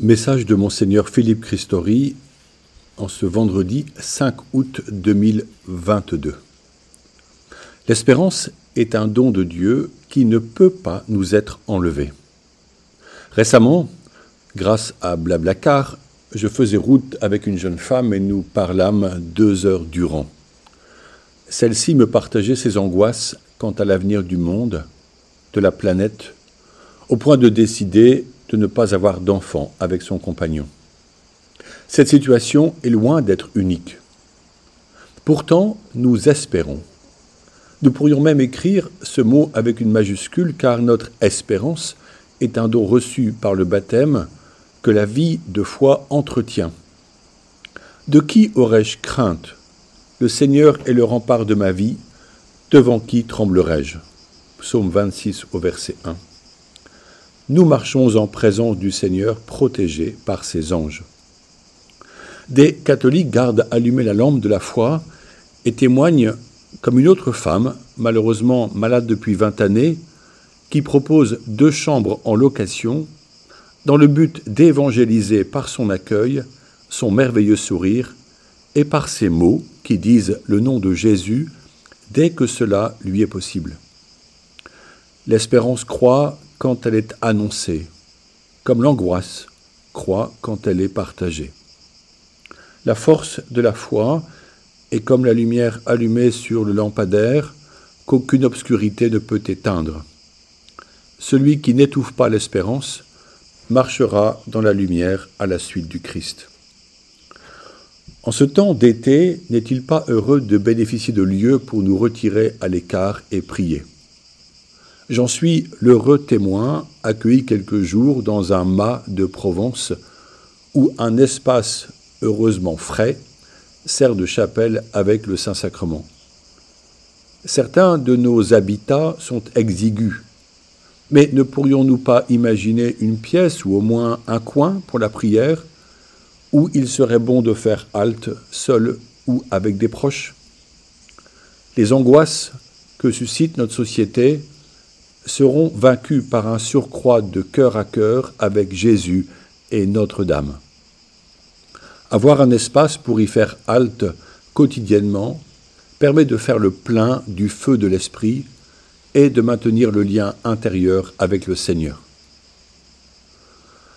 Message de Monseigneur Philippe Christori en ce vendredi 5 août 2022. L'espérance est un don de Dieu qui ne peut pas nous être enlevé. Récemment, grâce à Blablacar, je faisais route avec une jeune femme et nous parlâmes deux heures durant. Celle-ci me partageait ses angoisses quant à l'avenir du monde, de la planète, au point de décider de ne pas avoir d'enfant avec son compagnon. Cette situation est loin d'être unique. Pourtant, nous espérons. Nous pourrions même écrire ce mot avec une majuscule car notre espérance est un don reçu par le baptême que la vie de foi entretient. De qui aurais-je crainte? Le Seigneur est le rempart de ma vie, devant qui tremblerai-je? Psaume 26 au verset 1 nous marchons en présence du Seigneur protégés par ses anges. Des catholiques gardent allumée la lampe de la foi et témoignent comme une autre femme, malheureusement malade depuis vingt années, qui propose deux chambres en location dans le but d'évangéliser par son accueil, son merveilleux sourire et par ses mots qui disent le nom de Jésus dès que cela lui est possible. L'espérance croit quand elle est annoncée, comme l'angoisse croit quand elle est partagée. La force de la foi est comme la lumière allumée sur le lampadaire qu'aucune obscurité ne peut éteindre. Celui qui n'étouffe pas l'espérance marchera dans la lumière à la suite du Christ. En ce temps d'été, n'est-il pas heureux de bénéficier de lieux pour nous retirer à l'écart et prier? J'en suis l'heureux témoin, accueilli quelques jours dans un mât de Provence, où un espace heureusement frais sert de chapelle avec le Saint-Sacrement. Certains de nos habitats sont exigus, mais ne pourrions-nous pas imaginer une pièce ou au moins un coin pour la prière où il serait bon de faire halte seul ou avec des proches? Les angoisses que suscite notre société seront vaincus par un surcroît de cœur à cœur avec Jésus et Notre-Dame. Avoir un espace pour y faire halte quotidiennement permet de faire le plein du feu de l'Esprit et de maintenir le lien intérieur avec le Seigneur.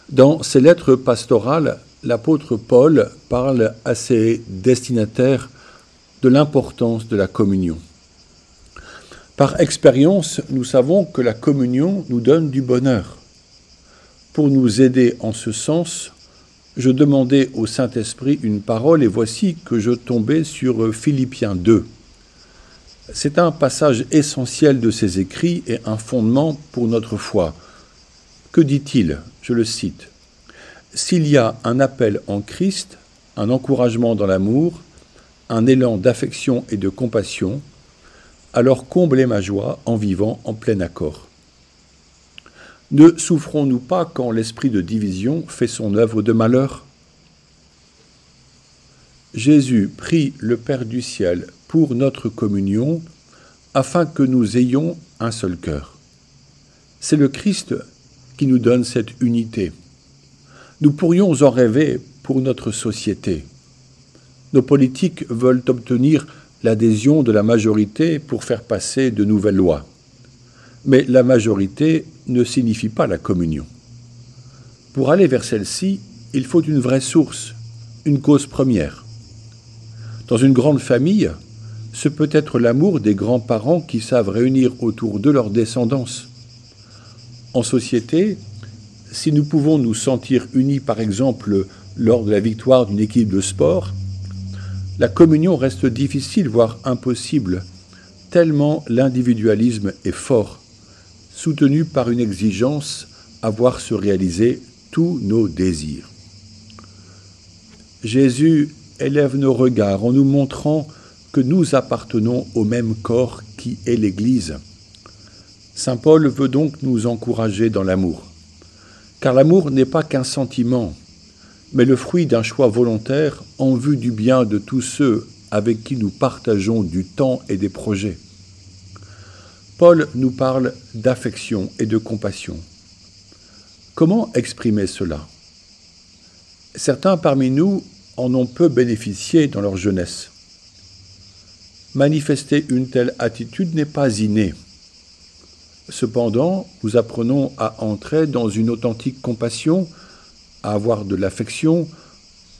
Dans ses lettres pastorales, l'apôtre Paul parle à ses destinataires de l'importance de la communion. Par expérience, nous savons que la communion nous donne du bonheur. Pour nous aider en ce sens, je demandais au Saint-Esprit une parole et voici que je tombais sur Philippiens 2. C'est un passage essentiel de ses écrits et un fondement pour notre foi. Que dit-il? Je le cite. S'il y a un appel en Christ, un encouragement dans l'amour, un élan d'affection et de compassion, alors comblez ma joie en vivant en plein accord. Ne souffrons-nous pas quand l'esprit de division fait son œuvre de malheur? Jésus prie le Père du ciel pour notre communion afin que nous ayons un seul cœur. C'est le Christ qui nous donne cette unité. Nous pourrions en rêver pour notre société. Nos politiques veulent obtenir l'adhésion de la majorité pour faire passer de nouvelles lois. Mais la majorité ne signifie pas la communion. Pour aller vers celle-ci, il faut une vraie source, une cause première. Dans une grande famille, ce peut être l'amour des grands-parents qui savent réunir autour de leur descendance. En société, si nous pouvons nous sentir unis par exemple lors de la victoire d'une équipe de sport, la communion reste difficile, voire impossible, tellement l'individualisme est fort, soutenu par une exigence à voir se réaliser tous nos désirs. Jésus élève nos regards en nous montrant que nous appartenons au même corps qui est l'Église. Saint Paul veut donc nous encourager dans l'amour, car l'amour n'est pas qu'un sentiment, mais le fruit d'un choix volontaire en vue du bien de tous ceux avec qui nous partageons du temps et des projets. Paul nous parle d'affection et de compassion. Comment exprimer cela? Certains parmi nous en ont peu bénéficié dans leur jeunesse. Manifester une telle attitude n'est pas inné. Cependant, nous apprenons à entrer dans une authentique compassion, à avoir de l'affection,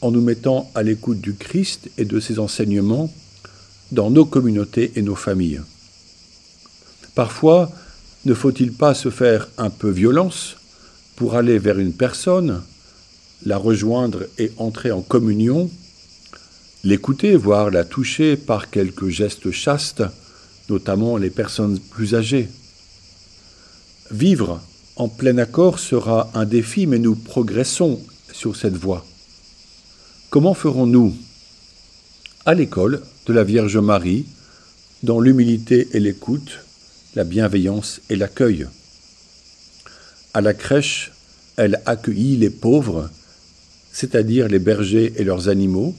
en nous mettant à l'écoute du Christ et de ses enseignements dans nos communautés et nos familles. Parfois, ne faut-il pas se faire un peu violence pour aller vers une personne, la rejoindre et entrer en communion, l'écouter, voire la toucher par quelques gestes chastes, notamment les personnes plus âgées? Vivre en plein accord sera un défi, mais nous progressons sur cette voie. Comment ferons-nous À l'école de la Vierge Marie, dans l'humilité et l'écoute, la bienveillance et l'accueil? À la crèche, elle accueillit les pauvres, c'est-à-dire les bergers et leurs animaux,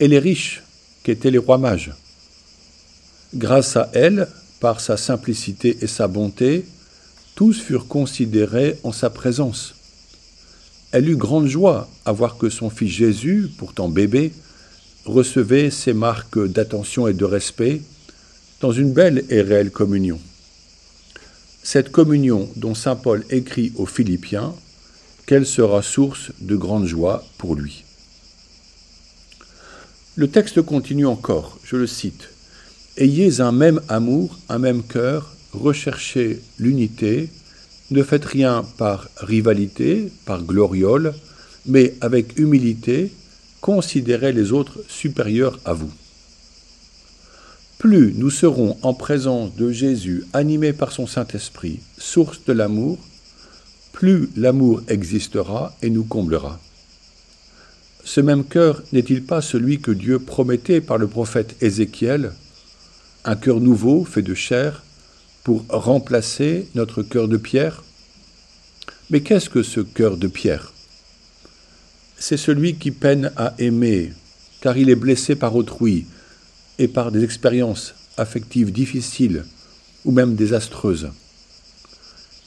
et les riches, qui étaient les rois mages. Grâce à elle, par sa simplicité et sa bonté, tous furent considérés en sa présence. Elle eut grande joie à voir que son fils Jésus, pourtant bébé, recevait ces marques d'attention et de respect dans une belle et réelle communion. Cette communion dont Saint Paul écrit aux Philippiens qu'elle sera source de grande joie pour lui. Le texte continue encore, je le cite. Ayez un même amour, un même cœur, recherchez l'unité, ne faites rien par rivalité, par gloriole, mais avec humilité, considérez les autres supérieurs à vous. Plus nous serons en présence de Jésus, animés par son Saint-Esprit, source de l'amour, plus l'amour existera et nous comblera. Ce même cœur n'est-il pas celui que Dieu promettait par le prophète Ézéchiel, un cœur nouveau fait de chair, pour remplacer notre cœur de pierre Mais qu'est-ce que ce cœur de pierre? C'est celui qui peine à aimer, car il est blessé par autrui et par des expériences affectives difficiles ou même désastreuses,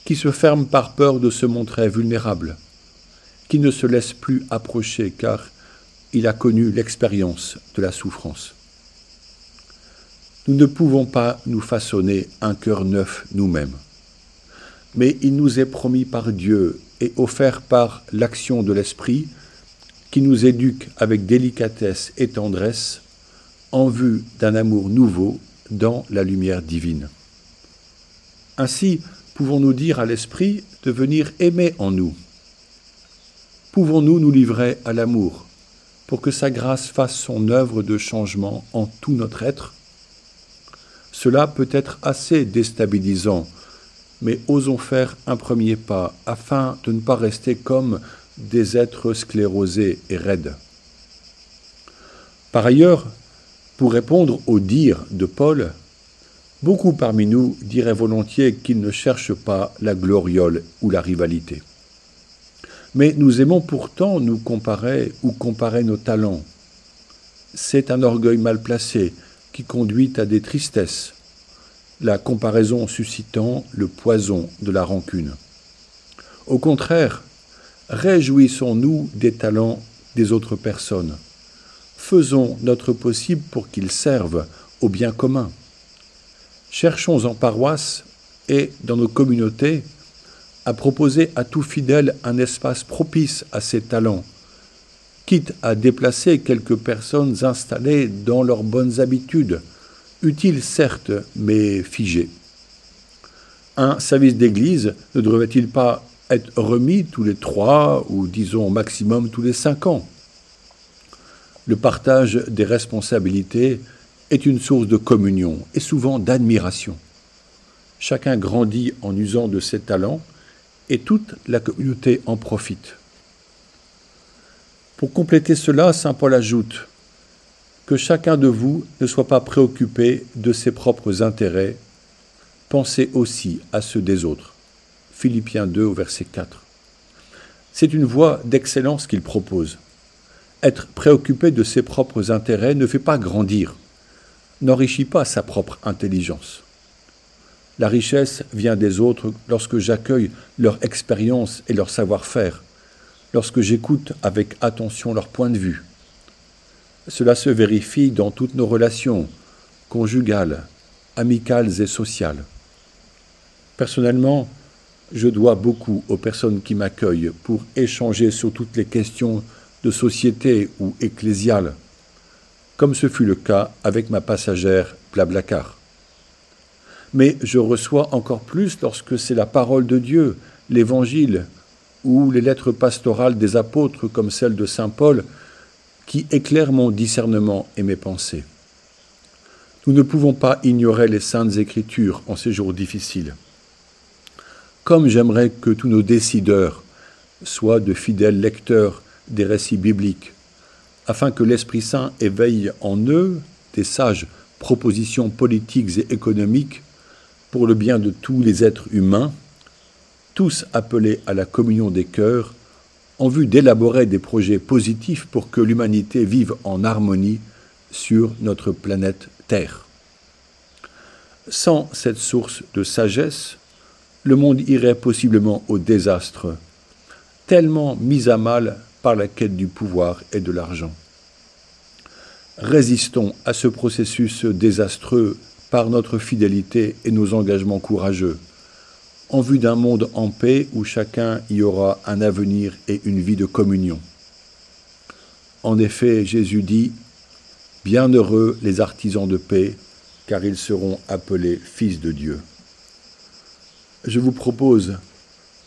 qui se ferme par peur de se montrer vulnérable, qui ne se laisse plus approcher car il a connu l'expérience de la souffrance. Nous ne pouvons pas nous façonner un cœur neuf nous-mêmes. Mais il nous est promis par Dieu et offert par l'action de l'Esprit qui nous éduque avec délicatesse et tendresse en vue d'un amour nouveau dans la lumière divine. Ainsi, pouvons-nous dire à l'Esprit de venir aimer en nous? Pouvons-nous nous livrer à l'amour pour que sa grâce fasse son œuvre de changement en tout notre être? Cela peut être assez déstabilisant, mais osons faire un premier pas afin de ne pas rester comme des êtres sclérosés et raides. Par ailleurs, pour répondre au dire de Paul, beaucoup parmi nous diraient volontiers qu'ils ne cherchent pas la gloriole ou la rivalité. Mais nous aimons pourtant nous comparer ou comparer nos talents. C'est un orgueil mal placé qui conduit à des tristesses, la comparaison suscitant le poison de la rancune. Au contraire, réjouissons-nous des talents des autres personnes. Faisons notre possible pour qu'ils servent au bien commun. Cherchons en paroisse et dans nos communautés à proposer à tout fidèle un espace propice à ces talents, quitte à déplacer quelques personnes installées dans leurs bonnes habitudes, utiles certes, mais figées. Un service d'église ne devrait-il pas être remis tous les trois ou disons au maximum tous les cinq ans? Le partage des responsabilités est une source de communion et souvent d'admiration. Chacun grandit en usant de ses talents et toute la communauté en profite. Pour compléter cela, Saint Paul ajoute que chacun de vous ne soit pas préoccupé de ses propres intérêts, pensez aussi à ceux des autres. Philippiens 2 au verset 4. C'est une voie d'excellence qu'il propose. Être préoccupé de ses propres intérêts ne fait pas grandir, n'enrichit pas sa propre intelligence. La richesse vient des autres lorsque j'accueille leur expérience et leur savoir-faire, lorsque j'écoute avec attention leur point de vue. Cela se vérifie dans toutes nos relations, conjugales, amicales et sociales. Personnellement, je dois beaucoup aux personnes qui m'accueillent pour échanger sur toutes les questions de société ou ecclésiales, comme ce fut le cas avec ma passagère Blablacar. Mais je reçois encore plus lorsque c'est la parole de Dieu, l'Évangile, ou les lettres pastorales des apôtres comme celle de Saint Paul, qui éclairent mon discernement et mes pensées. Nous ne pouvons pas ignorer les saintes écritures en ces jours difficiles. Comme j'aimerais que tous nos décideurs soient de fidèles lecteurs des récits bibliques, afin que l'Esprit Saint éveille en eux des sages propositions politiques et économiques pour le bien de tous les êtres humains, tous appelés à la communion des cœurs, en vue d'élaborer des projets positifs pour que l'humanité vive en harmonie sur notre planète Terre. Sans cette source de sagesse, le monde irait possiblement au désastre, tellement mis à mal par la quête du pouvoir et de l'argent. Résistons à ce processus désastreux par notre fidélité et nos engagements courageux, en vue d'un monde en paix où chacun y aura un avenir et une vie de communion. En effet, Jésus dit, Bienheureux les artisans de paix, car ils seront appelés fils de Dieu je vous propose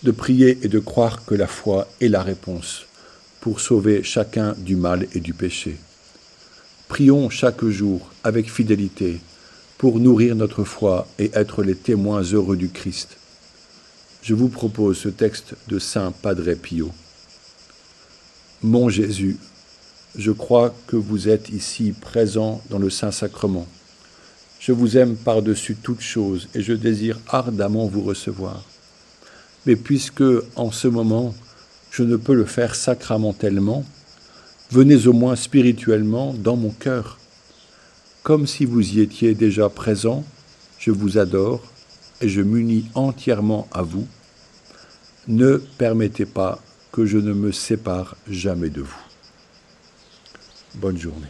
de prier et de croire que la foi est la réponse pour sauver chacun du mal et du péché. Prions chaque jour avec fidélité pour nourrir notre foi et être les témoins heureux du Christ. Je vous propose ce texte de Saint Padre Pio. Mon Jésus, je crois que vous êtes ici présent dans le Saint-Sacrement. Je vous aime par-dessus toute chose et je désire ardemment vous recevoir. Mais puisque, en ce moment, je ne peux le faire sacramentellement, venez au moins spirituellement dans mon cœur. Comme si vous y étiez déjà présent, je vous adore et je m'unis entièrement à vous. Ne permettez pas que je ne me sépare jamais de vous. Bonne journée.